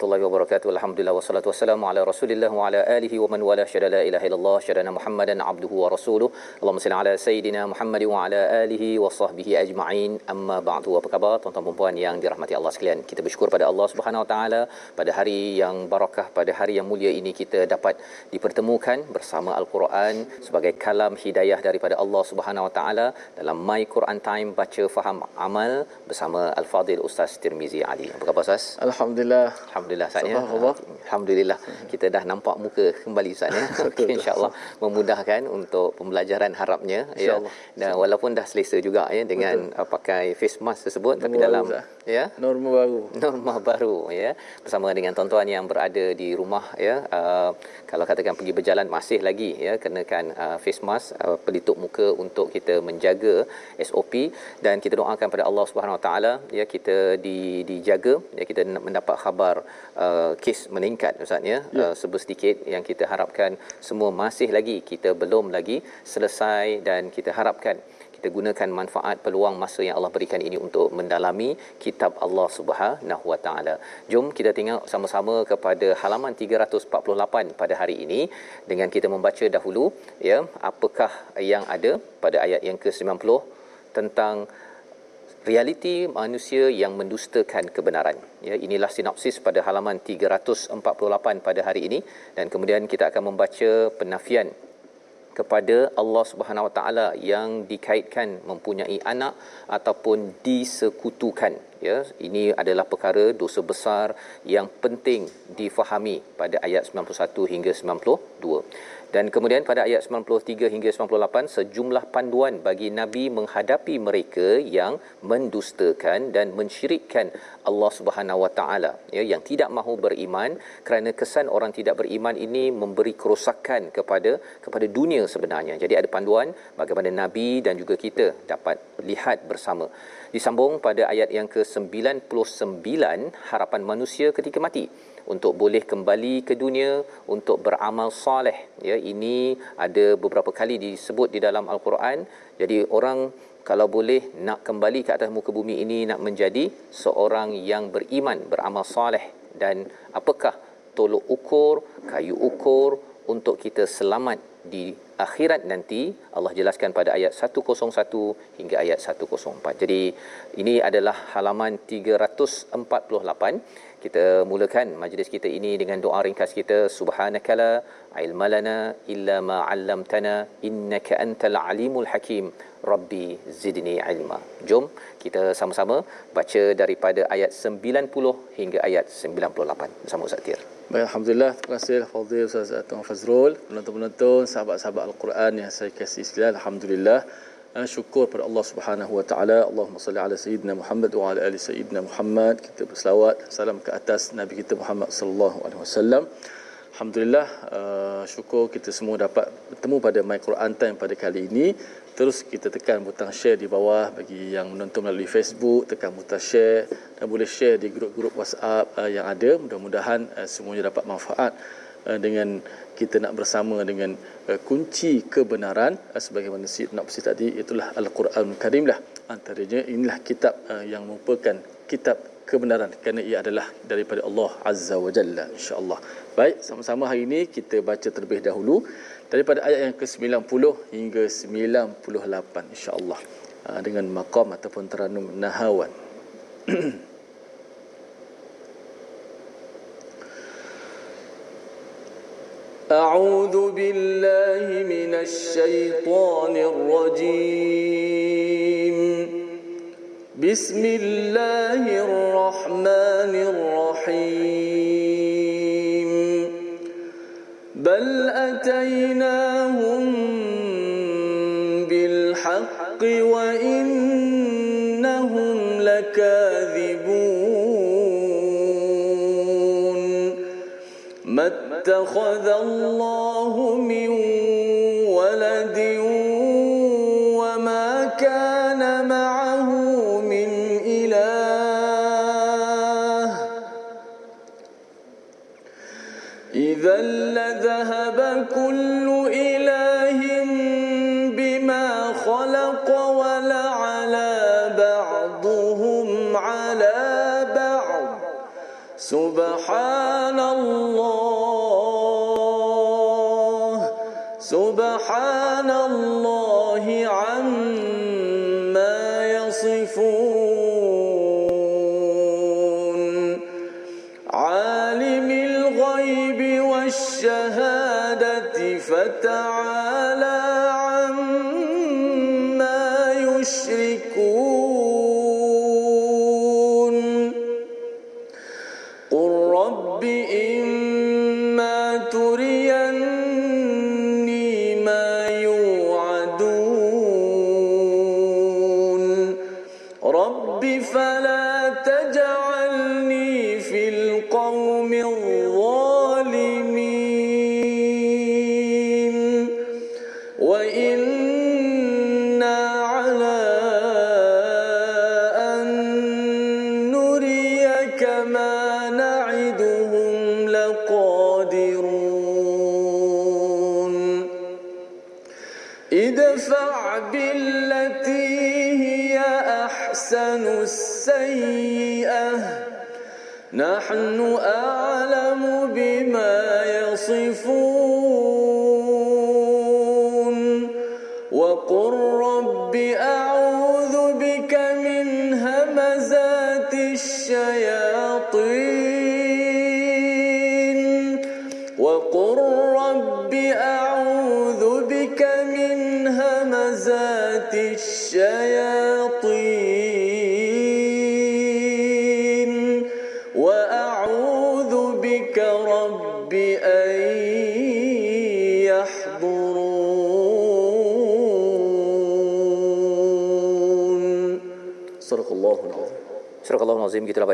warahmatullahi wabarakatuh. Alhamdulillah wassalatu wassalamu ala Rasulillah wa ala alihi wa man wala syada la ilaha illallah syadana Muhammadan abduhu wa rasuluh. Allahumma salli ala sayidina Muhammad wa ala alihi wa sahbihi ajma'in. Amma ba'du. Apa khabar tuan-tuan dan puan yang dirahmati Allah sekalian? Kita bersyukur pada Allah Subhanahu wa taala pada hari yang barakah, pada hari yang mulia ini kita dapat dipertemukan bersama Al-Quran sebagai kalam hidayah daripada Allah Subhanahu wa taala dalam My Quran Time baca faham amal bersama Al-Fadil Ustaz Tirmizi Ali. Apa khabar Ustaz? Alhamdulillah Alhamdulillah Ustaz ya. Subhanallah. Alhamdulillah kita dah nampak muka kembali Ustaz ya. Okay, insya-Allah memudahkan untuk pembelajaran harapnya ya. Dan walaupun dah selesa juga ya dengan uh, pakai face mask tersebut tapi Norma dalam. Ya. Norma baru. Norma baru ya. Bersama dengan tuan-tuan yang berada di rumah ya. Uh, kalau katakan pergi berjalan masih lagi ya kenakan uh, face mask uh, pelitup muka untuk kita menjaga SOP dan kita doakan pada Allah Subhanahu Wa Taala ya kita di dijaga ya kita mendapat khabar uh, kes meningkat ustaz ya, Ya. Uh, sebersedikit yang kita harapkan semua masih lagi kita belum lagi selesai dan kita harapkan kita gunakan manfaat peluang masa yang Allah berikan ini untuk mendalami kitab Allah Subhanahu Wa Taala. Jom kita tengok sama-sama kepada halaman 348 pada hari ini dengan kita membaca dahulu ya apakah yang ada pada ayat yang ke-90 tentang realiti manusia yang mendustakan kebenaran. Ya, inilah sinopsis pada halaman 348 pada hari ini dan kemudian kita akan membaca penafian kepada Allah Subhanahu Wa Taala yang dikaitkan mempunyai anak ataupun disekutukan ya. Ini adalah perkara dosa besar yang penting difahami pada ayat 91 hingga 92 dan kemudian pada ayat 93 hingga 98 sejumlah panduan bagi nabi menghadapi mereka yang mendustakan dan mensyirikkan Allah Subhanahu Wa Taala ya yang tidak mahu beriman kerana kesan orang tidak beriman ini memberi kerosakan kepada kepada dunia sebenarnya. Jadi ada panduan bagaimana nabi dan juga kita dapat lihat bersama. Disambung pada ayat yang ke-99 harapan manusia ketika mati untuk boleh kembali ke dunia untuk beramal soleh ya ini ada beberapa kali disebut di dalam al-Quran jadi orang kalau boleh nak kembali ke atas muka bumi ini nak menjadi seorang yang beriman beramal soleh dan apakah tolok ukur kayu ukur untuk kita selamat di akhirat nanti Allah jelaskan pada ayat 101 hingga ayat 104. Jadi ini adalah halaman 348. Kita mulakan majlis kita ini dengan doa ringkas kita subhanakala ilmalana illa ma 'allamtana innaka antal alimul hakim rabbi zidni ilma. Jom kita sama-sama baca daripada ayat 90 hingga ayat 98 bersama Ustaz Tir. Baik, Alhamdulillah. Terima kasih Fadil Ustaz Tuan Fazrul, penonton-penonton, sahabat-sahabat Al-Quran yang saya kasih sekalian. Alhamdulillah. Uh, syukur pada Allah Subhanahu wa taala. Allahumma salli ala sayyidina Muhammad wa ala ali sayyidina Muhammad. Kita berselawat salam ke atas Nabi kita Muhammad sallallahu alaihi wasallam. Alhamdulillah uh, syukur kita semua dapat bertemu pada My Quran Time pada kali ini. Terus kita tekan butang share di bawah bagi yang menonton melalui Facebook, tekan butang share dan boleh share di grup-grup WhatsApp uh, yang ada. Mudah-mudahan uh, semuanya dapat manfaat uh, dengan kita nak bersama dengan uh, kunci kebenaran uh, sebagaimana Syed nak bersih tadi itulah Al-Quran Karim lah antaranya inilah kitab uh, yang merupakan kitab kebenaran kerana ia adalah daripada Allah Azza wa Jalla insya-Allah. Baik, sama-sama hari ini kita baca terlebih dahulu daripada ayat yang ke-90 hingga 98 insya-Allah. Uh, dengan maqam ataupun teranum nahawan. أعوذ بالله من الشيطان الرجيم. بسم الله الرحمن الرحيم. بل أتيناهم الله إما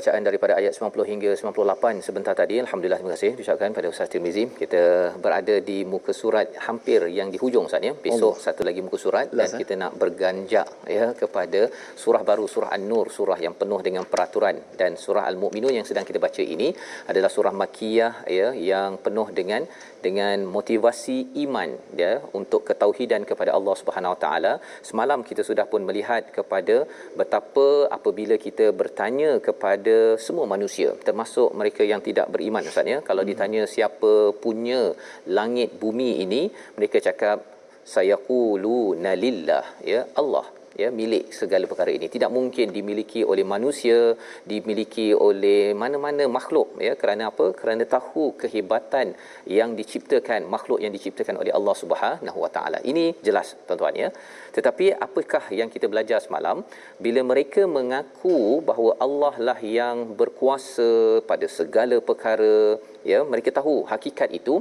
bacaan daripada ayat 90 hingga 98 sebentar tadi. Alhamdulillah terima kasih diucapkan pada Ustaz Tirmizi. Kita berada di muka surat hampir yang di hujung Ustaz ya. Besok Allah. satu lagi muka surat dan Last, kita nak berganjak ya kepada surah baru surah An-Nur, surah yang penuh dengan peraturan dan surah Al-Mukminun yang sedang kita baca ini adalah surah Makkiyah ya yang penuh dengan dengan motivasi iman ya untuk ketauhidan kepada Allah Subhanahu Wa Taala. Semalam kita sudah pun melihat kepada betapa apabila kita bertanya kepada semua manusia termasuk mereka yang tidak beriman Ustaz ya. Kalau ditanya siapa punya langit bumi ini, mereka cakap sayaquluna lillah ya Allah ya milik segala perkara ini. Tidak mungkin dimiliki oleh manusia dimiliki oleh mana-mana makhluk ya. Kerana apa? Kerana tahu kehebatan yang diciptakan makhluk yang diciptakan oleh Allah Subhanahu Wa Taala. Ini jelas tuan-tuan ya. Tetapi apakah yang kita belajar semalam? Bila mereka mengaku bahawa Allah lah yang berkuasa pada segala perkara ya mereka tahu hakikat itu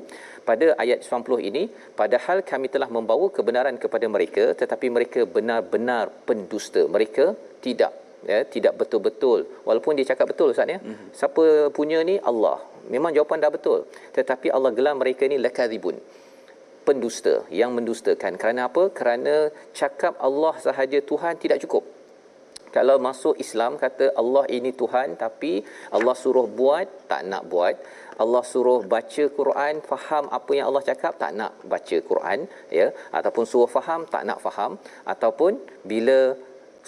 pada ayat 90 ini padahal kami telah membawa kebenaran kepada mereka tetapi mereka benar-benar pendusta. Mereka tidak ya tidak betul-betul. Walaupun dia cakap betul ustaz ya. Mm-hmm. siapa punya ni? Allah. Memang jawapan dah betul. Tetapi Allah gelar mereka ni lakadzibun pendusta yang mendustakan. Kerana apa? Kerana cakap Allah sahaja Tuhan tidak cukup kalau masuk Islam kata Allah ini Tuhan tapi Allah suruh buat tak nak buat. Allah suruh baca Quran faham apa yang Allah cakap tak nak baca Quran ya. Ataupun suruh faham tak nak faham. Ataupun bila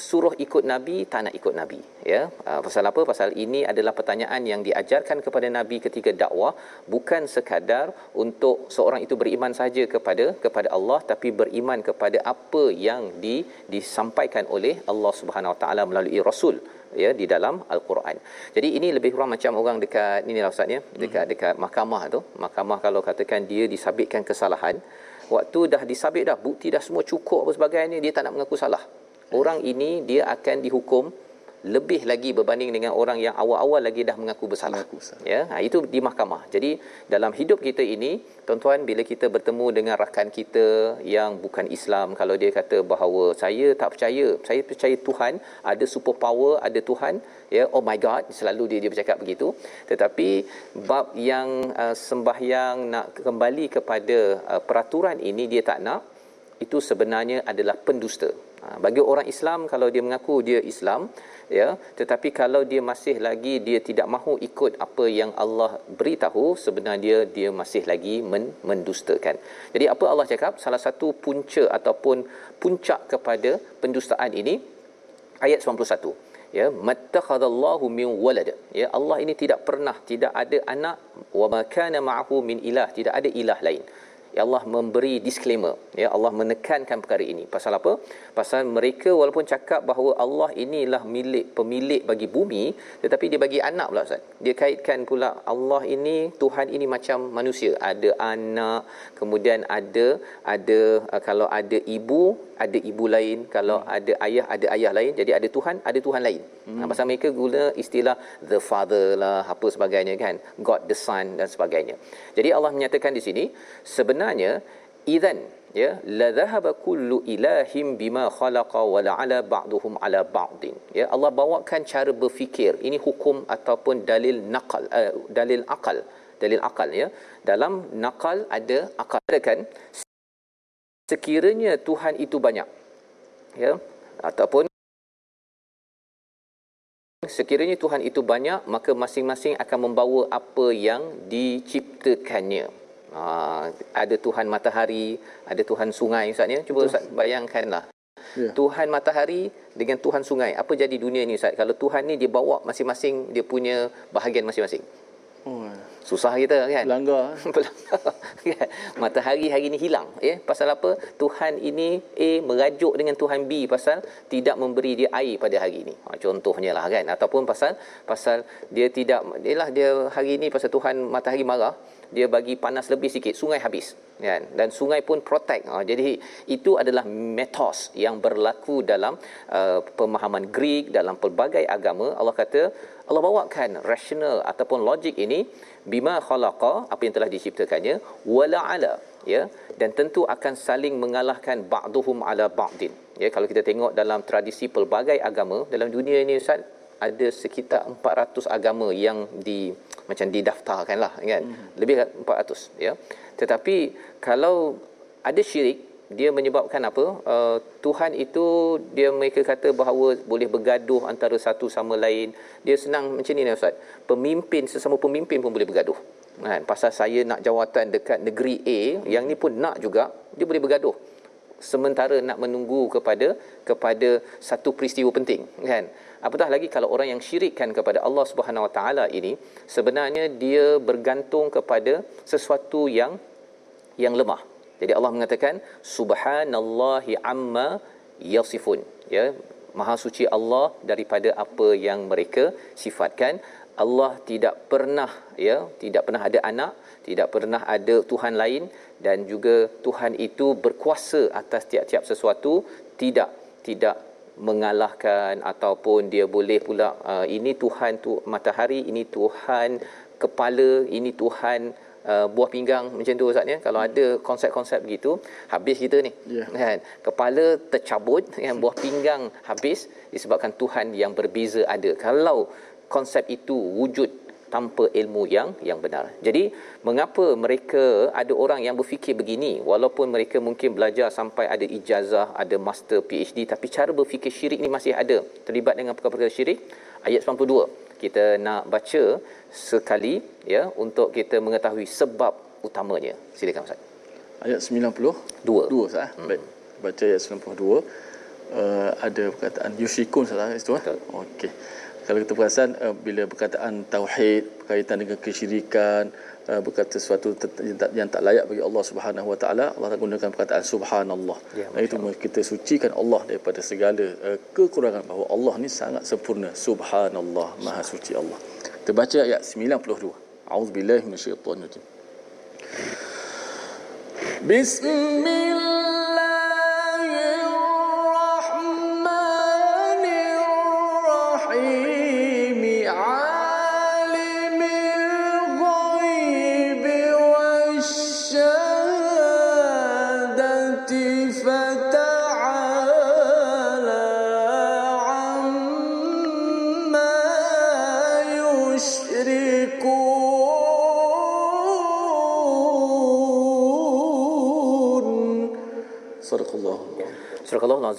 suruh ikut nabi tak nak ikut nabi ya? Uh, pasal apa? Pasal ini adalah pertanyaan yang diajarkan kepada nabi ketika dakwah bukan sekadar untuk seorang itu beriman saja kepada kepada Allah tapi beriman kepada apa yang di disampaikan oleh Allah Subhanahu Wa Taala melalui rasul ya di dalam al-Quran. Jadi ini lebih kurang macam orang dekat inilah ustaz ya, dekat dekat mahkamah tu. Mahkamah kalau katakan dia disabitkan kesalahan, waktu dah disabit dah bukti dah semua cukup apa sebagainya dia tak nak mengaku salah orang ini dia akan dihukum lebih lagi berbanding dengan orang yang awal-awal lagi dah mengaku bersalah. Mengaku ya, ha, itu di mahkamah. Jadi dalam hidup kita ini, tuan-tuan bila kita bertemu dengan rakan kita yang bukan Islam, kalau dia kata bahawa saya tak percaya, saya percaya Tuhan ada super power, ada Tuhan, ya, oh my god, selalu dia dia bercakap begitu. Tetapi bab yang uh, sembahyang nak kembali kepada uh, peraturan ini dia tak nak, itu sebenarnya adalah pendusta. Ha, bagi orang Islam kalau dia mengaku dia Islam ya tetapi kalau dia masih lagi dia tidak mahu ikut apa yang Allah beritahu sebenarnya dia dia masih lagi men, mendustakan. Jadi apa Allah cakap? Salah satu punca ataupun puncak kepada pendustaan ini ayat 91 ya mattakhadallahu min walad. Ya Allah ini tidak pernah tidak ada anak wa ma kana ma'ahu min ilah. Tidak ada ilah lain ya Allah memberi disclaimer. Ya Allah menekankan perkara ini. Pasal apa? Pasal mereka walaupun cakap bahawa Allah inilah milik pemilik bagi bumi tetapi dia bagi anak pula ustaz. Dia kaitkan pula Allah ini Tuhan ini macam manusia. Ada anak kemudian ada ada uh, kalau ada ibu ada ibu lain kalau hmm. ada ayah ada ayah lain jadi ada tuhan ada tuhan lain. Hmm. nah, pasal mereka guna istilah the father lah apa sebagainya kan god the son dan sebagainya. Jadi Allah menyatakan di sini sebenarnya idzan ya la dhahaba kullu ilahim bima khalaqa wa la'ala ba'duhum ala ba'din. Ya Allah bawakan cara berfikir. Ini hukum ataupun dalil naqal uh, dalil akal dalil akal ya. Dalam nakal ada akal kan sekiranya Tuhan itu banyak ya ataupun sekiranya Tuhan itu banyak maka masing-masing akan membawa apa yang diciptakannya ha, ada Tuhan matahari ada Tuhan sungai ustaz ya cuba ustaz bayangkanlah Ya. Tuhan matahari dengan Tuhan sungai. Apa jadi dunia ni Ustaz? Kalau Tuhan ni dia bawa masing-masing dia punya bahagian masing-masing. Susah kita kan? Pelanggar. Kan? Matahari hari ini hilang. Ya? Pasal apa? Tuhan ini A merajuk dengan Tuhan B pasal tidak memberi dia air pada hari ini. Ha, contohnya lah kan? Ataupun pasal pasal dia tidak, ialah dia hari ini pasal Tuhan matahari marah, dia bagi panas lebih sikit, sungai habis. Kan? Dan sungai pun protect. Ha, jadi itu adalah metos yang berlaku dalam uh, pemahaman Greek, dalam pelbagai agama. Allah kata, Allah bawakan rasional ataupun logik ini bima khalaqa apa yang telah diciptakannya wala ala ya dan tentu akan saling mengalahkan ba'duhum ala ba'din. Ya kalau kita tengok dalam tradisi pelbagai agama dalam dunia ini ustaz ada sekitar 400 agama yang di macam didaftarkan lah kan? Hmm. lebih 400 ya. Tetapi kalau ada syirik dia menyebabkan apa? Uh, Tuhan itu dia mereka kata bahawa boleh bergaduh antara satu sama lain. Dia senang macam ni ustaz. Pemimpin sesama pemimpin pun boleh bergaduh. Kan? Pasal saya nak jawatan dekat negeri A yang ni pun nak juga dia boleh bergaduh. Sementara nak menunggu kepada kepada satu peristiwa penting kan? Apatah lagi kalau orang yang syirikkan kepada Allah Subhanahu Wa Taala ini sebenarnya dia bergantung kepada sesuatu yang yang lemah jadi Allah mengatakan subhanallahi amma yasifun. Ya maha suci Allah daripada apa yang mereka sifatkan. Allah tidak pernah ya tidak pernah ada anak tidak pernah ada tuhan lain dan juga Tuhan itu berkuasa atas tiap-tiap sesuatu tidak tidak mengalahkan ataupun dia boleh pula uh, ini Tuhan tu matahari ini Tuhan kepala ini Tuhan uh, buah pinggang macam tu ustaz ya kalau ada konsep-konsep begitu habis kita ni yeah. kan kepala tercabut kan buah pinggang habis disebabkan Tuhan yang berbeza ada kalau konsep itu wujud tanpa ilmu yang yang benar. Jadi mengapa mereka ada orang yang berfikir begini walaupun mereka mungkin belajar sampai ada ijazah, ada master PhD tapi cara berfikir syirik ni masih ada terlibat dengan perkara-perkara syirik. Ayat 92. Kita nak baca sekali ya untuk kita mengetahui sebab utamanya. Silakan Ustaz. Ayat 92. Dua Ustaz. Hmm. Baik. Baca ayat 92. uh, ada perkataan yusyrikun salah itu eh? okey kalau kita perasan uh, bila perkataan tauhid berkaitan dengan kesyirikan uh, berkata sesuatu yang tak layak bagi Allah Subhanahu Wa Taala Allah tak gunakan perkataan subhanallah. Ya, itu kita sucikan Allah daripada segala uh, kekurangan bahawa Allah ni sangat sempurna. Subhanallah maha suci Allah. Kita baca ayat 92 auzubillahi minasyaitanir Bismillah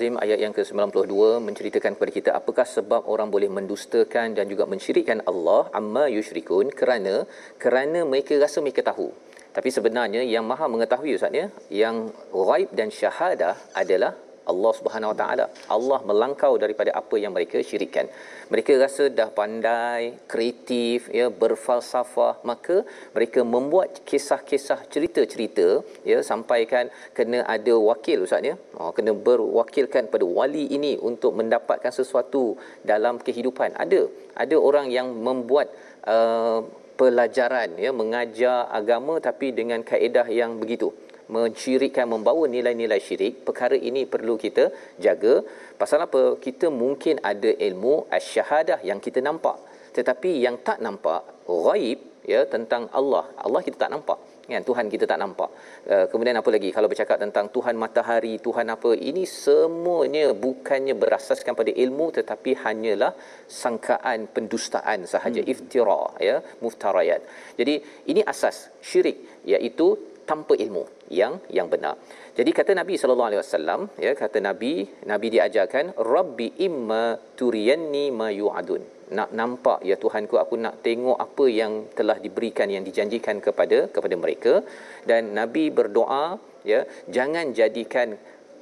Al-Azim ayat yang ke-92 menceritakan kepada kita apakah sebab orang boleh mendustakan dan juga mensyirikkan Allah amma yusyrikun kerana kerana mereka rasa mereka tahu. Tapi sebenarnya yang Maha mengetahui ustaz ya, yang ghaib dan syahadah adalah Allah Subhanahu Wa Taala. Allah melangkau daripada apa yang mereka syirikkan. Mereka rasa dah pandai, kreatif, ya, berfalsafah, maka mereka membuat kisah-kisah cerita-cerita ya sampaikan kena ada wakil ustaz ya. Oh, kena berwakilkan pada wali ini untuk mendapatkan sesuatu dalam kehidupan. Ada ada orang yang membuat uh, pelajaran ya mengajar agama tapi dengan kaedah yang begitu mensyirikkan membawa nilai-nilai syirik perkara ini perlu kita jaga. Pasal apa? Kita mungkin ada ilmu asy-syahadah yang kita nampak tetapi yang tak nampak ghaib ya tentang Allah. Allah kita tak nampak kan? Tuhan kita tak nampak. Uh, kemudian apa lagi? Kalau bercakap tentang Tuhan matahari Tuhan apa ini semuanya bukannya berasaskan pada ilmu tetapi hanyalah sangkaan pendustaan sahaja. Hmm. iftira ya muftarayat jadi ini asas syirik iaitu tanpa ilmu yang yang benar. Jadi kata Nabi sallallahu alaihi wasallam ya kata Nabi Nabi diajarkan rabbi imma turiyanni ma yu'adun. Nak nampak ya Tuhanku aku nak tengok apa yang telah diberikan yang dijanjikan kepada kepada mereka dan Nabi berdoa ya jangan jadikan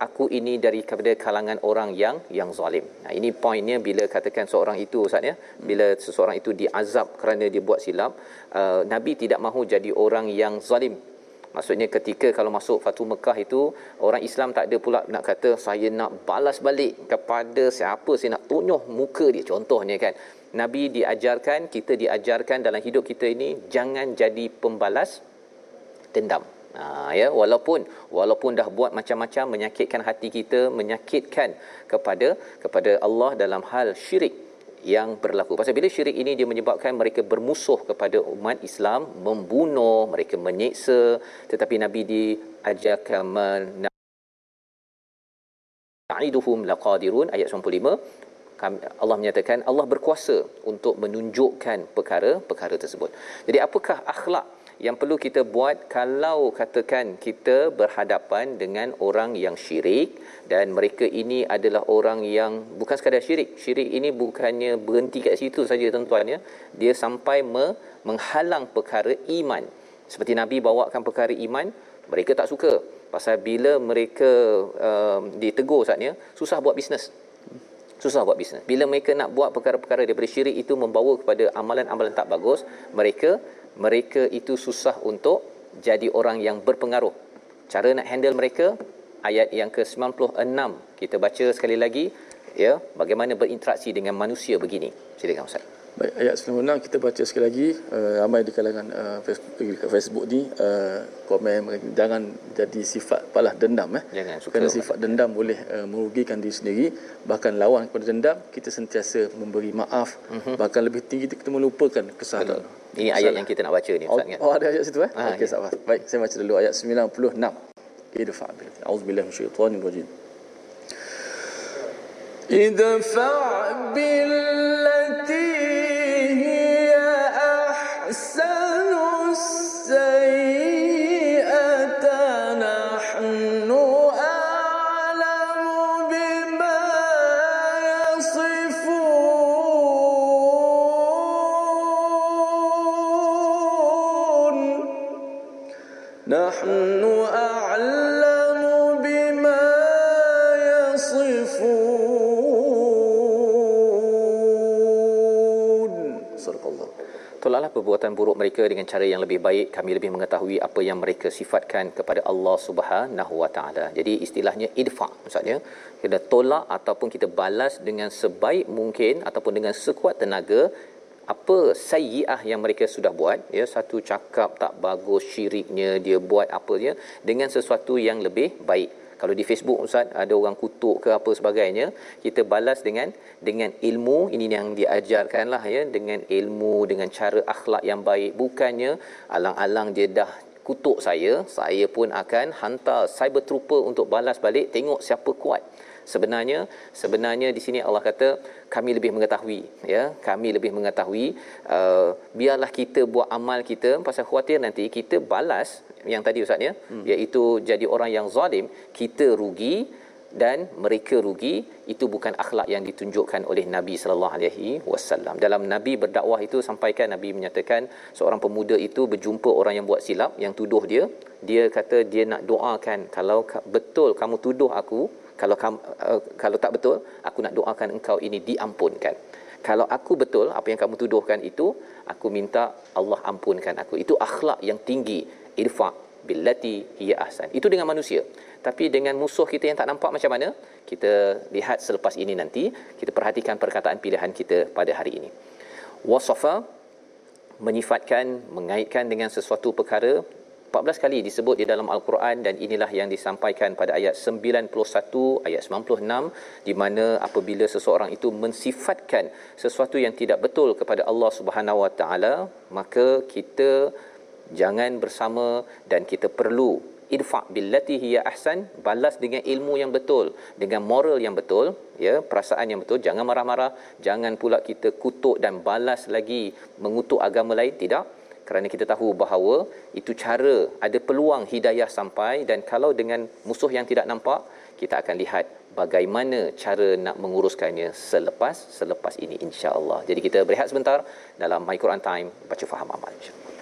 aku ini dari kepada kalangan orang yang yang zalim. Nah ini poinnya bila katakan seorang itu ustaz ya bila seseorang itu diazab kerana dia buat silap uh, Nabi tidak mahu jadi orang yang zalim Maksudnya ketika kalau masuk Fatu Mekah itu orang Islam tak ada pula nak kata saya nak balas balik kepada siapa saya nak tunjuh muka dia contohnya kan. Nabi diajarkan, kita diajarkan dalam hidup kita ini jangan jadi pembalas dendam. Ha, ya walaupun walaupun dah buat macam-macam menyakitkan hati kita menyakitkan kepada kepada Allah dalam hal syirik yang berlaku. Pasal bila syirik ini dia menyebabkan mereka bermusuh kepada umat Islam, membunuh, mereka menyiksa, tetapi Nabi diajarkan mena'iduhum laqadirun ayat 95 Allah menyatakan Allah berkuasa untuk menunjukkan perkara-perkara tersebut. Jadi apakah akhlak yang perlu kita buat kalau katakan kita berhadapan dengan orang yang syirik dan mereka ini adalah orang yang bukan sekadar syirik. Syirik ini bukannya berhenti kat situ saja tuan-tuan ya. Dia sampai me- menghalang perkara iman. Seperti nabi bawakan perkara iman mereka tak suka. Pasal bila mereka um, ditegur saatnya susah buat bisnes. Susah buat bisnes. Bila mereka nak buat perkara-perkara daripada syirik itu membawa kepada amalan-amalan tak bagus, mereka mereka itu susah untuk jadi orang yang berpengaruh. Cara nak handle mereka ayat yang ke-96 kita baca sekali lagi ya bagaimana berinteraksi dengan manusia begini. Silakan Ustaz. Baik, ayat 96 kita baca sekali lagi uh, ramai di kalangan uh, Facebook, Facebook ni uh, komen jangan jadi sifat balas dendam eh. Jangan suka. Kerana sifat dendam boleh uh, merugikan diri sendiri bahkan lawan kepada dendam kita sentiasa memberi maaf uh-huh. bahkan lebih tinggi kita melupakan kesalahan. Betul. Ini ayat yang kita nak baca ni Ustaz kan. Oh, ada ayat situ eh? Ha, Okey, ya. Baik, saya baca dulu ayat 96. Idfa bil. Auzubillahi minasyaitonir rajim. Idfa billati نحن أعلم بما يصفون صدق الله Tolaklah perbuatan buruk mereka dengan cara yang lebih baik. Kami lebih mengetahui apa yang mereka sifatkan kepada Allah Subhanahu Wa Taala. Jadi istilahnya idfa, maksudnya kita tolak ataupun kita balas dengan sebaik mungkin ataupun dengan sekuat tenaga apa sayyiah yang mereka sudah buat? Ya satu cakap tak bagus syiriknya dia buat apa dia dengan sesuatu yang lebih baik. Kalau di Facebook ustaz ada orang kutuk ke apa sebagainya kita balas dengan dengan ilmu. Ini yang diajarkan lah ya dengan ilmu dengan cara akhlak yang baik. Bukannya alang-alang dia dah kutuk saya saya pun akan hantar cyber trooper untuk balas balik. Tengok siapa kuat sebenarnya sebenarnya di sini Allah kata kami lebih mengetahui ya kami lebih mengetahui uh, biarlah kita buat amal kita pasal khuatir nanti kita balas yang tadi ustaz ya hmm. iaitu jadi orang yang zalim kita rugi dan mereka rugi itu bukan akhlak yang ditunjukkan oleh Nabi sallallahu alaihi wasallam. Dalam Nabi berdakwah itu sampaikan Nabi menyatakan seorang pemuda itu berjumpa orang yang buat silap yang tuduh dia, dia kata dia nak doakan kalau betul kamu tuduh aku, kalau kamu, uh, kalau tak betul aku nak doakan engkau ini diampunkan. Kalau aku betul apa yang kamu tuduhkan itu, aku minta Allah ampunkan aku. Itu akhlak yang tinggi. Irfa billati hiya ahsan. Itu dengan manusia. Tapi dengan musuh kita yang tak nampak macam mana, kita lihat selepas ini nanti, kita perhatikan perkataan pilihan kita pada hari ini. Wasafa menyifatkan, mengaitkan dengan sesuatu perkara 14 kali disebut di dalam al-Quran dan inilah yang disampaikan pada ayat 91 ayat 96 di mana apabila seseorang itu mensifatkan sesuatu yang tidak betul kepada Allah Subhanahu Wa Taala maka kita jangan bersama dan kita perlu idfa billati hiya ahsan balas dengan ilmu yang betul dengan moral yang betul ya perasaan yang betul. Jangan marah-marah jangan pula kita kutuk dan balas lagi mengutuk agama lain. Tidak kerana kita tahu bahawa itu cara ada peluang hidayah sampai dan kalau dengan musuh yang tidak nampak kita akan lihat bagaimana cara nak menguruskannya selepas selepas ini insya-Allah. Jadi kita berehat sebentar dalam My Quran Time baca faham amal insya-Allah.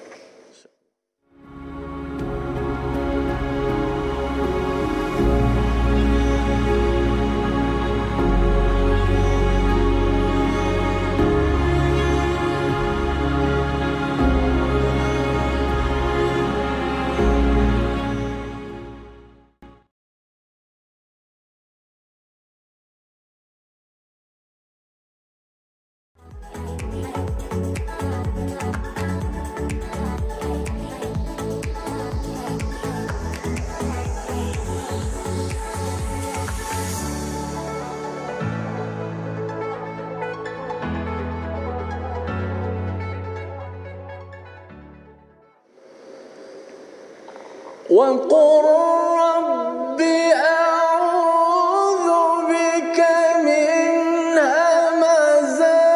وقل رب أعوذ بك من همزات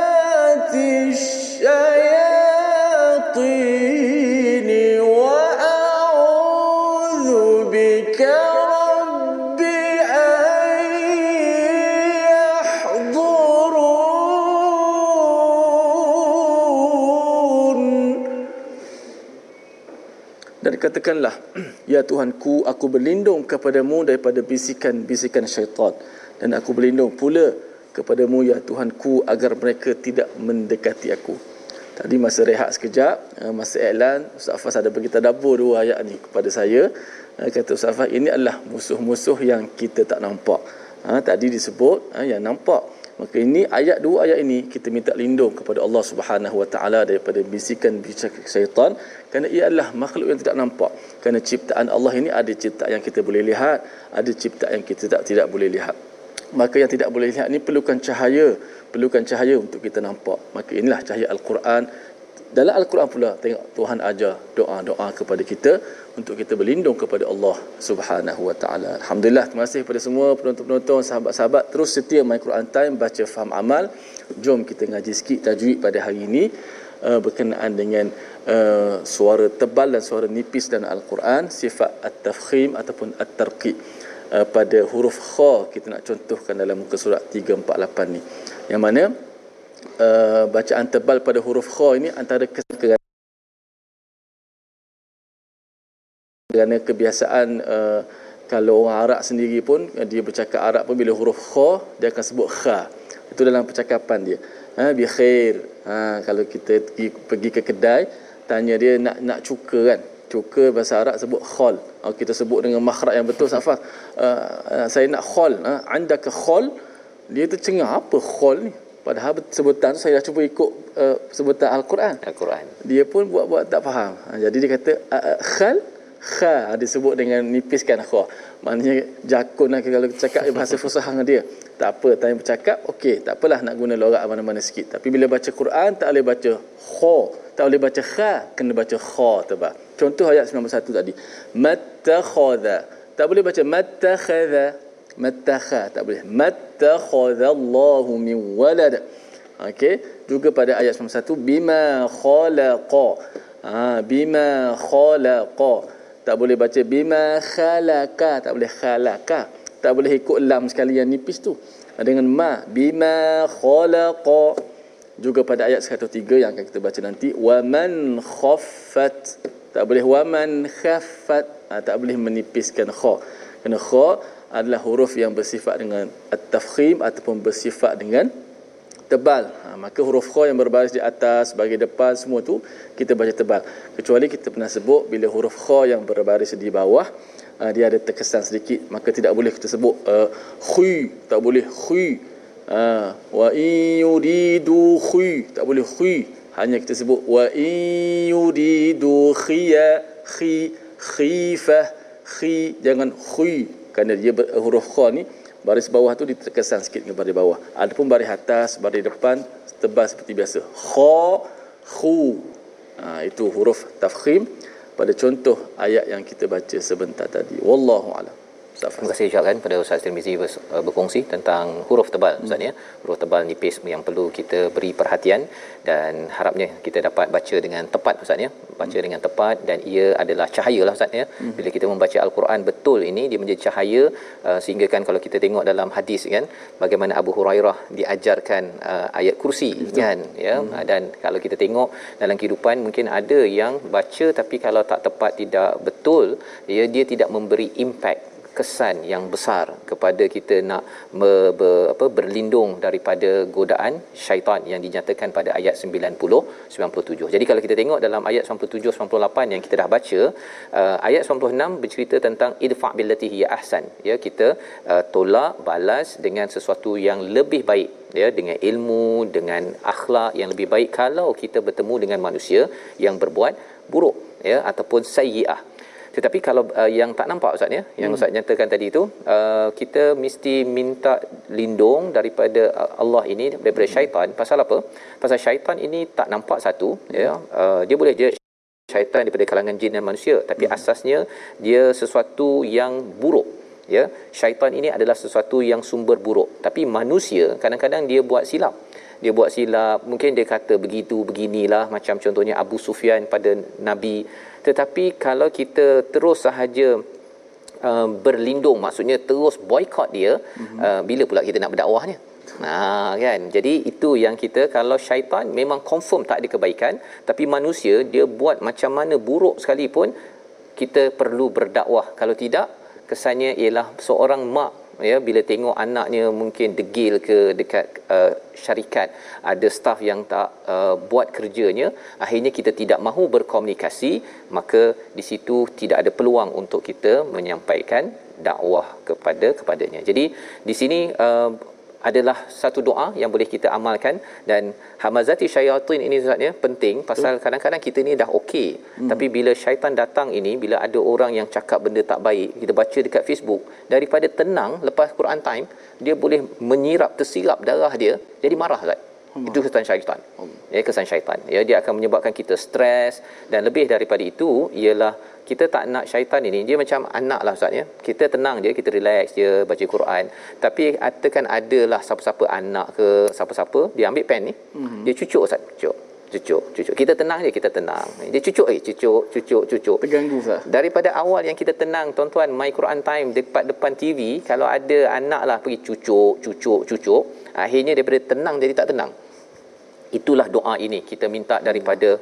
الشياطين وأعوذ بك رب أن يحضرون. Dan katakanlah ya Tuhanku aku berlindung kepadamu daripada bisikan-bisikan syaitan. Dan aku berlindung pula kepadamu ya Tuhanku agar mereka tidak mendekati aku. Tadi masa rehat sekejap eh, masa iklan Ustaz Fas ada bagi tadabbur dua ayat ni kepada saya. Eh, kata Ustaz Fas ini adalah musuh-musuh yang kita tak nampak. Ha, tadi disebut ha, yang nampak maka ini ayat dua ayat ini kita minta lindung kepada Allah Subhanahu Wa Taala daripada bisikan-bisikan syaitan kerana ia adalah makhluk yang tidak nampak. Kerana ciptaan Allah ini ada ciptaan yang kita boleh lihat ada ciptaan yang kita tak tidak boleh lihat. Maka yang tidak boleh lihat ini perlukan cahaya perlukan cahaya untuk kita nampak. Maka inilah cahaya al-Quran dalam al-Quran pula tengok Tuhan ajar doa-doa kepada kita untuk kita berlindung kepada Allah Subhanahu wa taala. Alhamdulillah terima kasih kepada semua penonton-penonton sahabat-sahabat terus setia My Quran Time baca faham amal. Jom kita ngaji sikit tajwid pada hari ini uh, berkenaan dengan uh, suara tebal dan suara nipis dalam al-Quran sifat at-tafkhim ataupun at-tarqiq. Uh, pada huruf kha kita nak contohkan dalam muka surat 348 ni. Yang mana uh, bacaan tebal pada huruf kha ini antara kerana kebiasaan uh, kalau orang Arab sendiri pun uh, dia bercakap Arab pun bila huruf kha dia akan sebut kha. Itu dalam percakapan dia. Ha, bi khair. Ha, kalau kita pergi, pergi ke kedai tanya dia nak nak cuka kan? Cuka bahasa Arab sebut khol. Oh, kita sebut dengan makhraj yang betul Safah uh, saya nak khol. Uh, anda ke khol? Dia tercengang apa khol ni padahal sebutan tu saya dah cuba ikut uh, sebutan al-Quran. al-Quran. Dia pun buat-buat tak faham. Ha, jadi dia kata khal kha. Disebut dengan nipiskan kha. Maknanya jakun lah kalau cakap bahasa fusahah dengan dia. Tak apa tanya bercakap okey. Tak apalah nak guna lorak mana-mana sikit. Tapi bila baca Quran tak boleh baca kha. Tak boleh baca kha kena baca kha tebal. Contoh ayat 91 tadi. Mattakhadha. Tak boleh baca mattakhadha mattakha tak boleh. Mattakhadallahu min walad. Okey. Juga pada ayat 91 bima khalaqa. Ha bima khalaqa. Tak boleh baca bima khalaqa tak boleh khalaqa tak boleh ikut lam sekali yang nipis tu. Dengan ma bima khalaqa. Juga pada ayat 103 yang akan kita baca nanti waman khaffat. Tak boleh waman khaffat. Ha, tak boleh menipiskan kha. Kerana kha adalah huruf yang bersifat dengan at-tafkhim ataupun bersifat dengan tebal. Ha, maka huruf kha yang berbaris di atas, bagi depan semua tu kita baca tebal. Kecuali kita pernah sebut bila huruf kha yang berbaris di bawah uh, dia ada terkesan sedikit, maka tidak boleh kita sebut uh, khui, tak boleh khui. Uh, wa yuridu khui, tak boleh khui. Hanya kita sebut wa yuridu khiya khi khifah khi jangan khui kerana dia huruf kha ni baris bawah tu diterkesan sikit dengan baris bawah. Adapun baris atas baris depan tebal seperti biasa. Kha khu. Ha, itu huruf tafkhim. Pada contoh ayat yang kita baca sebentar tadi. Wallahu alam Terima kasih ucapkan pada Ustaz Tirmizi uh, berkongsi tentang huruf tebal Ustaz ya. Huruf tebal nipis yang perlu kita beri perhatian dan harapnya kita dapat baca dengan tepat Ustaz ya. Baca hmm. dengan tepat dan ia adalah cahaya lah Ustaz ya. Hmm. Bila kita membaca Al-Quran betul ini dia menjadi cahaya uh, sehingga kan kalau kita tengok dalam hadis kan bagaimana Abu Hurairah diajarkan uh, ayat kursi betul. kan ya hmm. dan kalau kita tengok dalam kehidupan mungkin ada yang baca tapi kalau tak tepat tidak betul ya dia tidak memberi impact kesan yang besar kepada kita nak me, ber, apa, berlindung daripada godaan syaitan yang dinyatakan pada ayat 90 97. Jadi kalau kita tengok dalam ayat 97 98 yang kita dah baca, uh, ayat 96 bercerita tentang idfa billati hiya ahsan. Ya, kita uh, tolak balas dengan sesuatu yang lebih baik ya dengan ilmu dengan akhlak yang lebih baik kalau kita bertemu dengan manusia yang berbuat buruk ya ataupun sayyi'ah tetapi kalau uh, yang tak nampak ustaz ya yang hmm. ustaz nyatakan tadi itu uh, kita mesti minta lindung daripada uh, Allah ini daripada hmm. syaitan. Pasal apa? Pasal syaitan ini tak nampak satu ya uh, dia boleh je syaitan daripada kalangan jin dan manusia. Tapi hmm. asasnya dia sesuatu yang buruk ya. Syaitan ini adalah sesuatu yang sumber buruk. Tapi manusia kadang-kadang dia buat silap. Dia buat silap mungkin dia kata begitu beginilah macam contohnya Abu Sufyan pada Nabi tetapi kalau kita terus sahaja uh, berlindung maksudnya terus boykot dia mm-hmm. uh, bila pula kita nak berdakwahnya Ha kan. Jadi itu yang kita kalau syaitan memang confirm tak ada kebaikan tapi manusia dia buat macam mana buruk sekalipun kita perlu berdakwah. Kalau tidak kesannya ialah seorang mak ya bila tengok anaknya mungkin degil ke dekat uh, syarikat ada staf yang tak uh, buat kerjanya akhirnya kita tidak mahu berkomunikasi maka di situ tidak ada peluang untuk kita menyampaikan dakwah kepada kepadanya. Jadi di sini uh, adalah satu doa yang boleh kita amalkan dan hamazati syaitan ini sebenarnya penting pasal Betul. kadang-kadang kita ni dah okey hmm. tapi bila syaitan datang ini bila ada orang yang cakap benda tak baik kita baca dekat Facebook daripada tenang lepas Quran time dia boleh menyirap tersirap darah dia jadi marah Ustaz Allah. Itu kesan syaitan. Allah. Ya, kesan syaitan. Ya, dia akan menyebabkan kita stres dan lebih daripada itu ialah kita tak nak syaitan ini dia macam anak lah Ustaz ya. Kita tenang dia, kita relax dia baca Quran. Tapi katakan adalah siapa-siapa anak ke siapa-siapa dia ambil pen ni, mm-hmm. dia cucuk Ustaz, cucuk. Cucuk, cucuk. Kita tenang dia, kita tenang. Dia cucuk eh, cucuk, cucuk, cucuk. Terganggu Ustaz. Daripada awal yang kita tenang, tuan-tuan, My Quran Time dekat depan TV, kalau ada anak lah pergi cucuk, cucuk, cucuk, akhirnya daripada tenang jadi tak tenang. Itulah doa ini kita minta daripada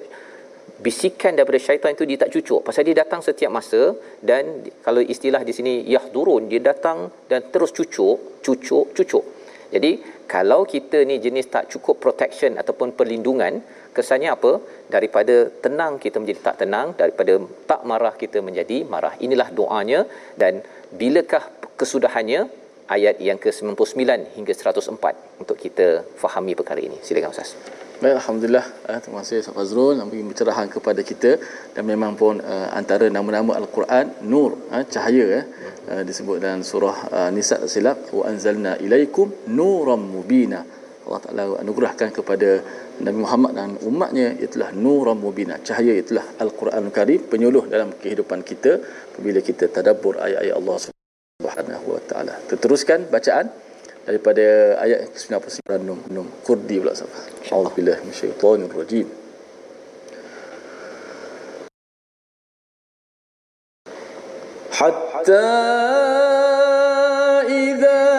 bisikan daripada syaitan itu dia tak cucuk pasal dia datang setiap masa dan kalau istilah di sini yahdurun dia datang dan terus cucuk cucuk cucuk Jadi kalau kita ni jenis tak cukup protection ataupun perlindungan, kesannya apa? Daripada tenang kita menjadi tak tenang, daripada tak marah kita menjadi marah. Inilah doanya dan bilakah kesudahannya? Ayat yang ke-99 hingga 104 untuk kita fahami perkara ini. Silakan Ustaz. Baik, Alhamdulillah. Eh, terima kasih Ustaz Fazrul yang bagi pencerahan kepada kita dan memang pun uh, antara nama-nama Al-Quran Nur, cahaya eh, uh, disebut dalam surah Nisa silap wa anzalna ilaikum nuram mubina. Allah Taala anugerahkan kepada Nabi Muhammad dan umatnya itulah nuram mubina. Cahaya itulah Al-Quran Karim penyuluh dalam kehidupan kita apabila kita tadabbur ayat-ayat Allah Subhanahu wa taala. Teruskan bacaan daripada ayat 99 Nun Nun Kurdi pula sama. Alhamdulillah masyaitonir rajim. Hatta idza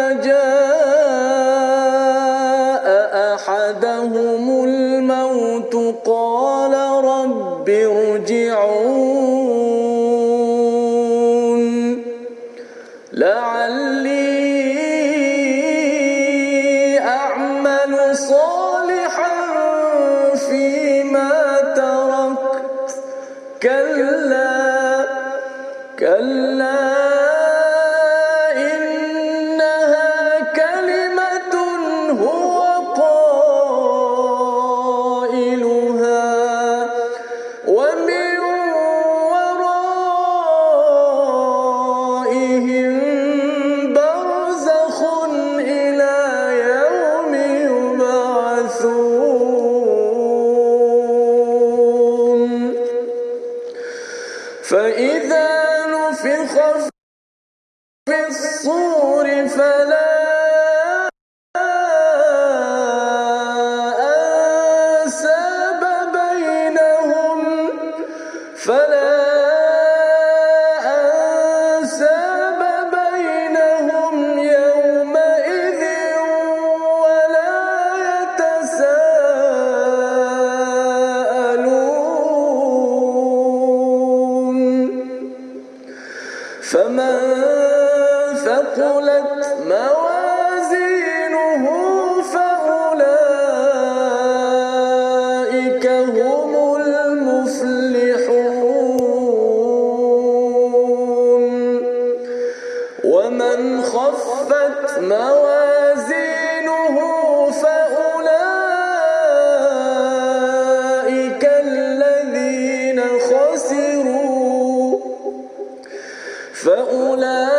فأولئك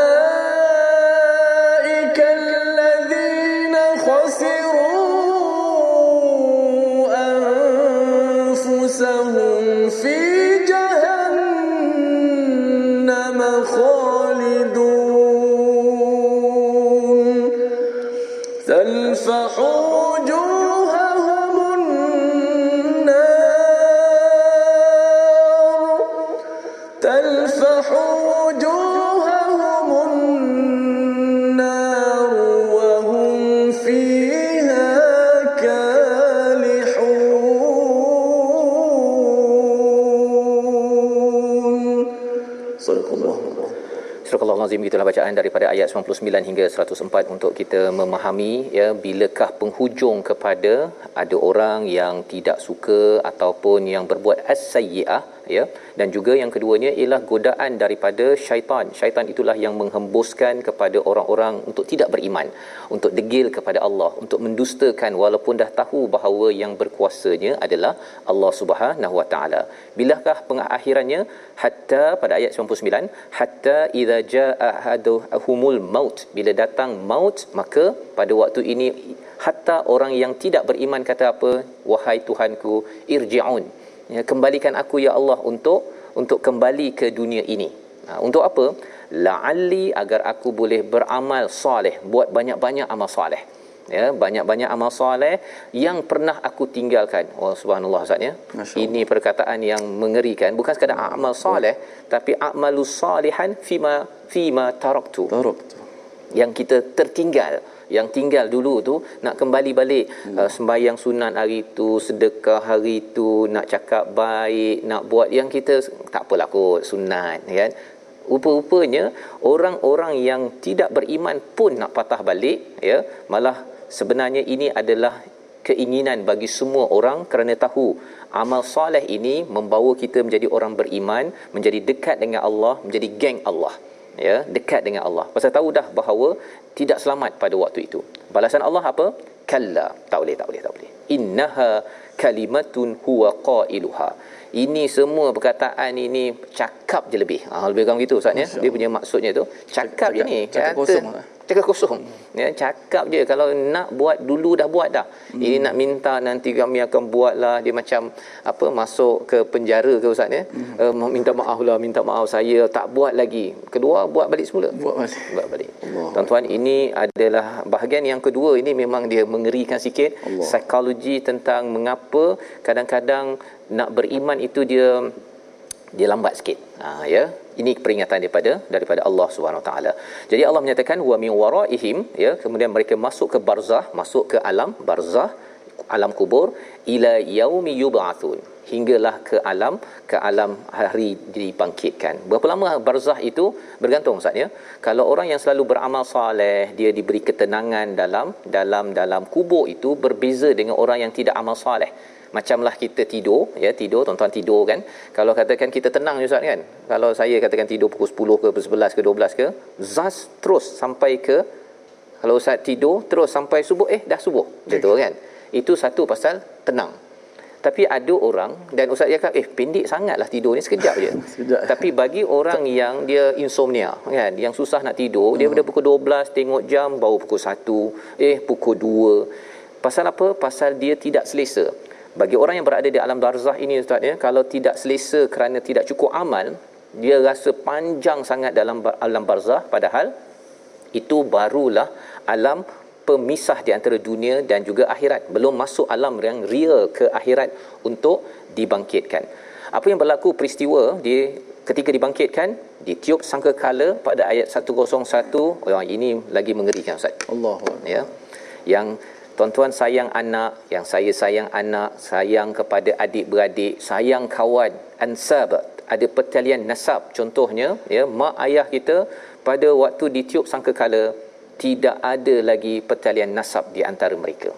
bacaan daripada ayat 99 hingga 104 untuk kita memahami ya bilakah penghujung kepada ada orang yang tidak suka ataupun yang berbuat as-sayyi'ah ya dan juga yang keduanya ialah godaan daripada syaitan. Syaitan itulah yang menghembuskan kepada orang-orang untuk tidak beriman, untuk degil kepada Allah, untuk mendustakan walaupun dah tahu bahawa yang berkuasanya adalah Allah Subhanahu Wa Taala. Bilakah pengakhirannya? Hatta pada ayat 99, hatta idza jaa ahaduhumul maut. Bila datang maut, maka pada waktu ini hatta orang yang tidak beriman kata apa? Wahai Tuhanku, irji'un ya, kembalikan aku ya Allah untuk untuk kembali ke dunia ini. Ha, untuk apa? La'alli agar aku boleh beramal soleh buat banyak-banyak amal soleh. Ya banyak-banyak amal soleh yang pernah aku tinggalkan. Oh subhanallah ustaz ya. Ini perkataan yang mengerikan. Bukan sekadar amal soleh tapi amalus salihan fima fima taraktu. Taraktu. Yang kita tertinggal yang tinggal dulu tu nak kembali balik hmm. uh, sembahyang sunat hari tu sedekah hari tu nak cakap baik nak buat yang kita tak apalah kot sunat kan rupa-rupanya orang-orang yang tidak beriman pun nak patah balik ya malah sebenarnya ini adalah keinginan bagi semua orang kerana tahu amal soleh ini membawa kita menjadi orang beriman, menjadi dekat dengan Allah, menjadi geng Allah. Ya, dekat dengan Allah. Pasal tahu dah bahawa tidak selamat pada waktu itu. Balasan Allah apa? Kalla. Tak boleh, tak boleh, tak boleh. Innaha kalimatun huwa qailuha. Ini semua perkataan ini cakap je lebih. Ha, lebih kurang gitu Ustaz ya. Dia punya maksudnya tu cakap je ni. cakap Kata- kosong lah. Cakap kosong. Ya cakap je. Kalau nak buat dulu dah buat dah. Hmm. ini nak minta nanti kami akan buatlah. Dia macam apa masuk ke penjara ke ustaz ya. Hmm. uh, minta maaf lah minta maaf saya. Tak buat lagi. Kedua buat balik semula. Buat balik. buat balik. Allah. tuan-tuan ini adalah bahagian yang kedua. Ini memang dia mengerikan sikit. Allah. psikologi tentang mengapa kadang-kadang nak beriman itu dia dia lambat sikit. Ha ya. Ini peringatan daripada daripada Allah Subhanahu Taala. Jadi Allah menyatakan wa min waraihim ya kemudian mereka masuk ke barzah, masuk ke alam barzah, alam kubur ila yaumi yub'atsun hinggalah ke alam ke alam hari dibangkitkan. Berapa lama barzah itu bergantung Ustaz ya. Kalau orang yang selalu beramal soleh, dia diberi ketenangan dalam dalam dalam kubur itu berbeza dengan orang yang tidak amal soleh macamlah kita tidur ya tidur tuan-tuan tidur kan. Kalau katakan kita tenang Ustaz kan? Kalau saya katakan tidur pukul 10 ke pukul 11 ke 12 ke zas terus sampai ke kalau Ustaz tidur terus sampai subuh eh dah subuh. Tu kan? Itu satu pasal tenang. Tapi ada orang dan Ustaz cakap eh pendek sangatlah tidur ni sekejap je. Sekejap. tapi bagi orang yang dia insomnia kan yang susah nak tidur dia pada pukul 12 tengok jam baru pukul 1 eh pukul 2 pasal apa? Pasal dia tidak selesa bagi orang yang berada di alam barzah ini ustaz ya kalau tidak selesa kerana tidak cukup amal dia rasa panjang sangat dalam alam barzah. Padahal itu barulah alam pemisah di antara dunia dan juga akhirat. Belum masuk alam yang real ke akhirat untuk dibangkitkan. Apa yang berlaku peristiwa di ketika dibangkitkan? Ditiup sangkakala pada ayat 101 oh ini lagi mengerikan ustaz. Akbar. ya yang tuan-tuan sayang anak yang saya sayang anak sayang kepada adik-beradik sayang kawan ansab ada pertalian nasab. Contohnya ya mak ayah kita pada waktu ditiup sangkakala tidak ada lagi pertalian nasab di antara mereka.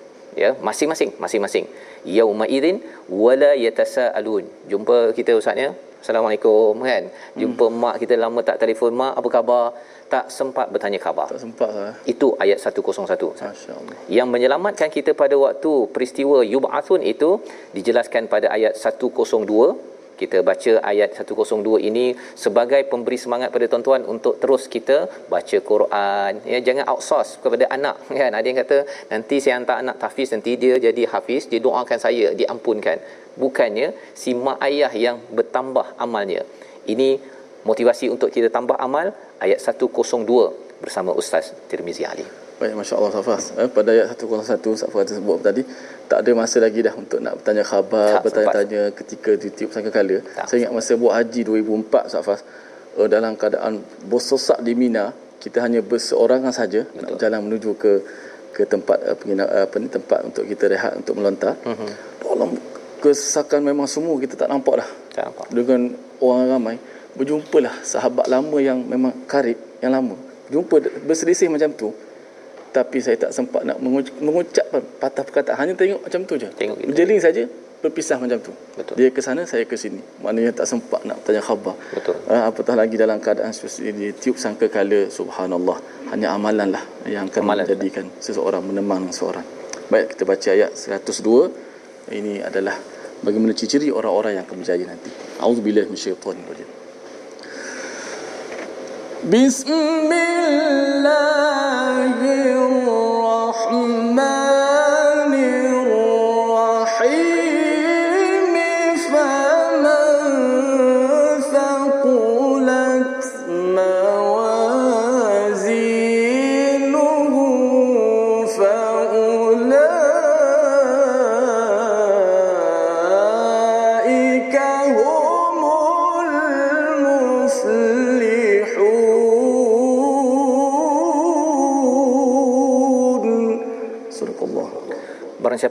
Ya masing-masing masing-masing yauma idzin wala yatasaalun. Jumpa kita ustaz ya assalamualaikum kan? Jumpa hmm. mak kita lama tak telefon. Mak apa khabar? Tak sempat bertanya khabar. Tak sempat lah. itu ayat 101 Masya-Allah. yang menyelamatkan kita pada waktu peristiwa yub'atsun itu dijelaskan pada ayat 102 kita baca ayat 102 ini sebagai pemberi semangat pada tuan-tuan untuk terus kita baca Quran. Ya jangan outsource kepada anak kan? Ada yang kata nanti saya hantar anak tahfiz nanti dia jadi hafiz dia doakan saya diampunkan. Bukannya si mak ayah yang bertambah amalnya. Ini motivasi untuk kita tambah amal ayat 102 bersama Ustaz Tirmizi Ali Baik, Masya Allah Safas. Eh, pada ayat 101 Safas sebut tadi, tak ada masa lagi dah untuk nak bertanya khabar, Tak bertanya-tanya ketika ditiup sangkakala. Tak. Saya ingat masa buat haji 2004 Safas, uh, dalam keadaan bersesak di Mina, kita hanya berseorangan saja nak berjalan menuju ke ke tempat uh, pengina, uh, apa ni, tempat untuk kita rehat untuk melontar. Mm-hmm. Dalam kesesakan memang semua kita tak nampak dah. tak nampak Dengan orang ramai berjumpalah sahabat lama yang memang karib yang lama. Jumpa berselisih macam tu tapi saya tak sempat nak mengucap patah perkataan. Hanya tengok macam tu je. Tengok berjeling saja berpisah macam tu. Betul. Dia ke sana saya ke sini. Maknanya tak sempat nak tanya khabar. Betul. Uh, apatah lagi dalam keadaan seperti ini tiup sangkakala subhanallah. Hanya amalan lah yang akan amalan. menjadikan seseorang menemang seseorang baik kita baca ayat 102 ini adalah bagaimana ciri-ciri orang-orang yang akan berjaya nanti. Auzubillahi minasyaitanirrajim. Rajim Bismillah الرحمن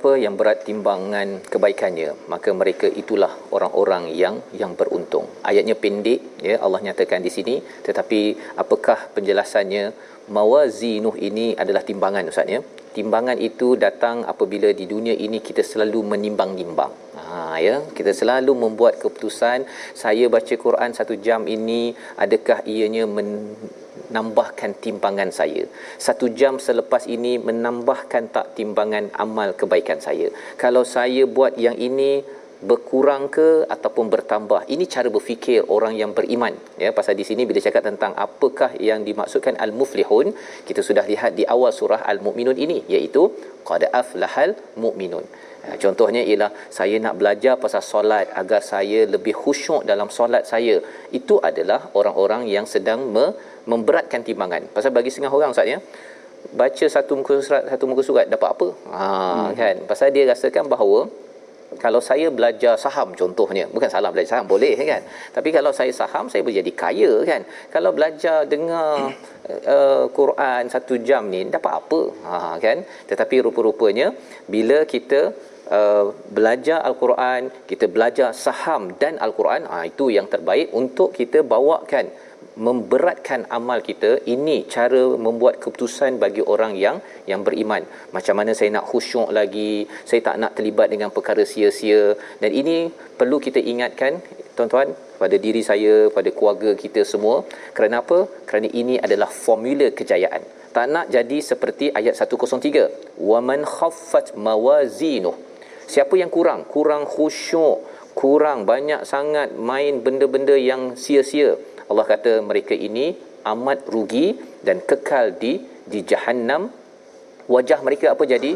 siapa yang berat timbangan kebaikannya, maka mereka itulah orang-orang yang yang beruntung. Ayatnya pendek, ya Allah nyatakan di sini, tetapi apakah penjelasannya? Mawazinuh ini adalah timbangan Ustaz ya. timbangan itu datang apabila di dunia ini kita selalu menimbang-nimbang ha ya kita selalu membuat keputusan saya baca Quran satu jam ini adakah ianya menambahkan timbangan saya. Satu jam selepas ini menambahkan tak timbangan amal kebaikan saya. Kalau saya buat yang ini berkurang ke ataupun bertambah ini cara berfikir orang yang beriman. Ya pasal di sini bila cakap tentang apakah yang dimaksudkan al-muflihun kita sudah lihat di awal surah al-mukminun ini iaitu qad aflahal mukminun Ha, contohnya ialah saya nak belajar pasal solat agar saya lebih khusyuk dalam solat saya. Itu adalah orang-orang yang sedang me- memberatkan timbangan. Pasal bagi setengah orang Ustaz ya, baca satu muka surat satu muka surat dapat apa? Ha hmm. kan. Pasal dia rasakan bahawa kalau saya belajar saham contohnya bukan salah belajar saham boleh kan tapi kalau saya saham saya boleh jadi kaya kan kalau belajar dengar uh, Quran satu jam ni dapat apa ha kan tetapi rupa-rupanya bila kita Uh, belajar al-Quran, kita belajar saham dan al-Quran, ah itu yang terbaik untuk kita bawakan memberatkan amal kita ini cara membuat keputusan bagi orang yang yang beriman. Macam mana saya nak khusyuk lagi saya tak nak terlibat dengan perkara sia-sia. Dan ini perlu kita ingatkan tuan-tuan pada diri saya pada keluarga kita semua. Kerana apa? Kerana ini adalah formula kejayaan. Tak nak jadi seperti ayat 103 waman khaffat mawazinuh. Siapa yang kurang? Kurang khusyuk kurang banyak sangat main benda-benda yang sia-sia Allah kata mereka ini amat rugi dan kekal di di jahanam wajah mereka apa jadi?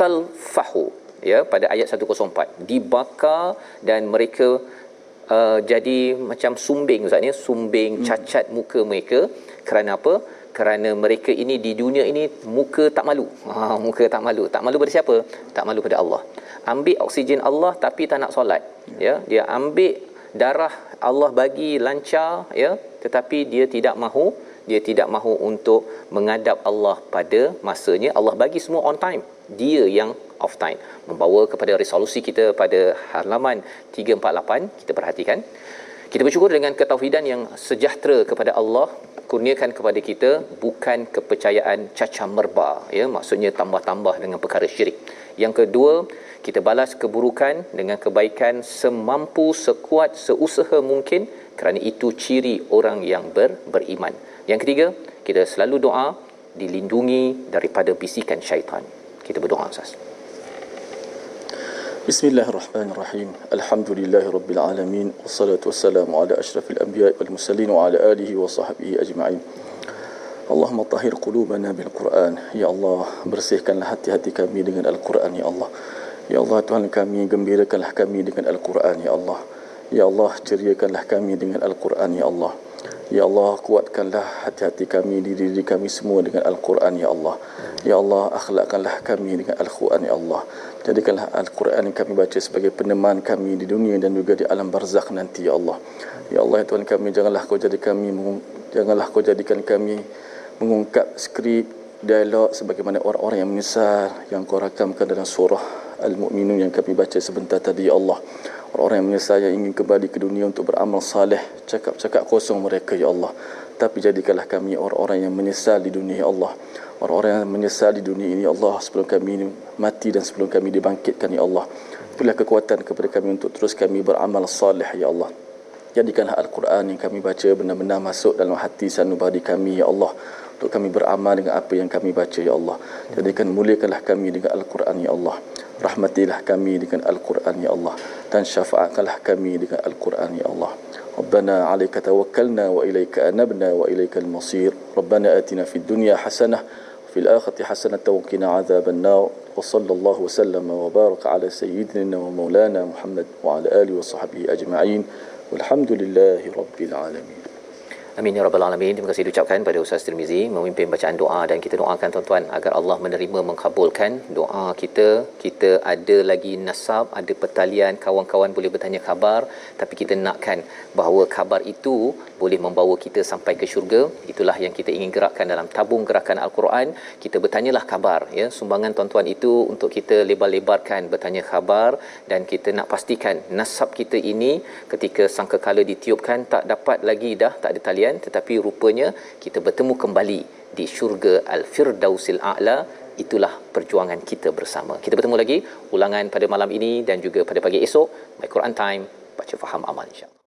Talfahu ya pada ayat 104 dibakar dan mereka uh, jadi macam sumbing ustaz ya sumbing hmm. cacat muka mereka. Kerana apa? Kerana mereka ini di dunia ini muka tak malu. Ha muka tak malu. Tak malu pada siapa? Tak malu pada Allah. Ambil oksigen Allah tapi tak nak solat ya. Dia ambil darah Allah bagi lancar ya. Tetapi dia tidak mahu dia tidak mahu untuk mengadap Allah pada masanya. Allah bagi semua on time. Dia yang off time. Membawa kepada resolusi kita pada halaman 348 kita perhatikan. Kita bersyukur dengan ketauhidan yang sejahtera kepada Allah kurniakan kepada kita bukan kepercayaan caca merba ya. Maksudnya tambah-tambah dengan perkara syirik. Yang kedua kita balas keburukan dengan kebaikan semampu sekuat seusaha mungkin kerana itu ciri orang yang ber, beriman. Yang ketiga, kita selalu doa dilindungi daripada bisikan syaitan. Kita berdoa Ustaz. Bismillahirrahmanirrahim. Alhamdulillahirabbilalamin wassalatu wassalamu ala asyrafil anbiya'i wal mursalin wa ala alihi wa sahbihi ajma'in. Allahumma tahhir qulubana bil Quran. Ya Allah, bersihkanlah hati-hati kami dengan Al-Quran ya Allah ya Allah Tuhan kami gembirakanlah kami dengan Al-Quran ya Allah ya Allah ceriakanlah kami dengan Al-Quran ya Allah Ya Allah kuatkanlah hati-hati kami diri diri kami semua dengan Al-Quran ya Allah. Ya Allah akhlakkanlah kami dengan Al-Quran ya Allah. Jadikanlah Al-Quran yang kami baca sebagai peneman kami di dunia dan juga di alam barzakh nanti ya Allah. Ya Allah ya Tuhan kami janganlah kau jadi kami janganlah kau jadikan kami mengungkap skrip dialog sebagaimana orang-orang yang menyesal yang kau rakamkan dalam surah Al-Mu'minun yang kami baca sebentar tadi ya Allah. Orang-orang yang menyesal yang ingin kembali ke dunia untuk beramal saleh cakap-cakap kosong mereka ya Allah. Tapi jadikanlah kami orang-orang yang menyesal di dunia ya Allah. Orang-orang yang menyesal di dunia ini ya Allah sebelum kami mati dan sebelum kami dibangkitkan ya Allah. Berilah kekuatan kepada kami untuk terus kami beramal saleh ya Allah. Jadikanlah Al-Quran yang kami baca benar-benar masuk dalam hati sanubari kami ya Allah untuk kami beramal dengan apa yang kami baca ya Allah jadikan muliakanlah kami dengan Al-Quran ya Allah rahmatilah kami dengan Al-Quran ya Allah dan syafaatkanlah kami dengan Al-Quran ya Allah ربنا عليك توكلنا وإليك أنبنا وإليك المصير ربنا آتنا في الدنيا حسنة وفي الآخرة حسنة وقنا عذاب النار وصلى الله وسلم وبارك على سيدنا ومولانا محمد وعلى آله وصحبه أجمعين والحمد لله رب العالمين Amin ya rabbal alamin. Terima kasih diucapkan pada Ustaz Tirmizi memimpin bacaan doa dan kita doakan tuan-tuan agar Allah menerima mengkabulkan doa kita. Kita ada lagi nasab, ada pertalian, kawan-kawan boleh bertanya khabar tapi kita nakkan bahawa khabar itu boleh membawa kita sampai ke syurga. Itulah yang kita ingin gerakkan dalam tabung gerakan Al-Quran. Kita bertanyalah khabar ya. Sumbangan tuan-tuan itu untuk kita lebar-lebarkan bertanya khabar dan kita nak pastikan nasab kita ini ketika sangkakala ditiupkan tak dapat lagi dah tak ada talian tetapi rupanya kita bertemu kembali di syurga al-firdausil a'la. Itulah perjuangan kita bersama. Kita bertemu lagi ulangan pada malam ini dan juga pada pagi esok. My Quran Time baca faham amal insyaallah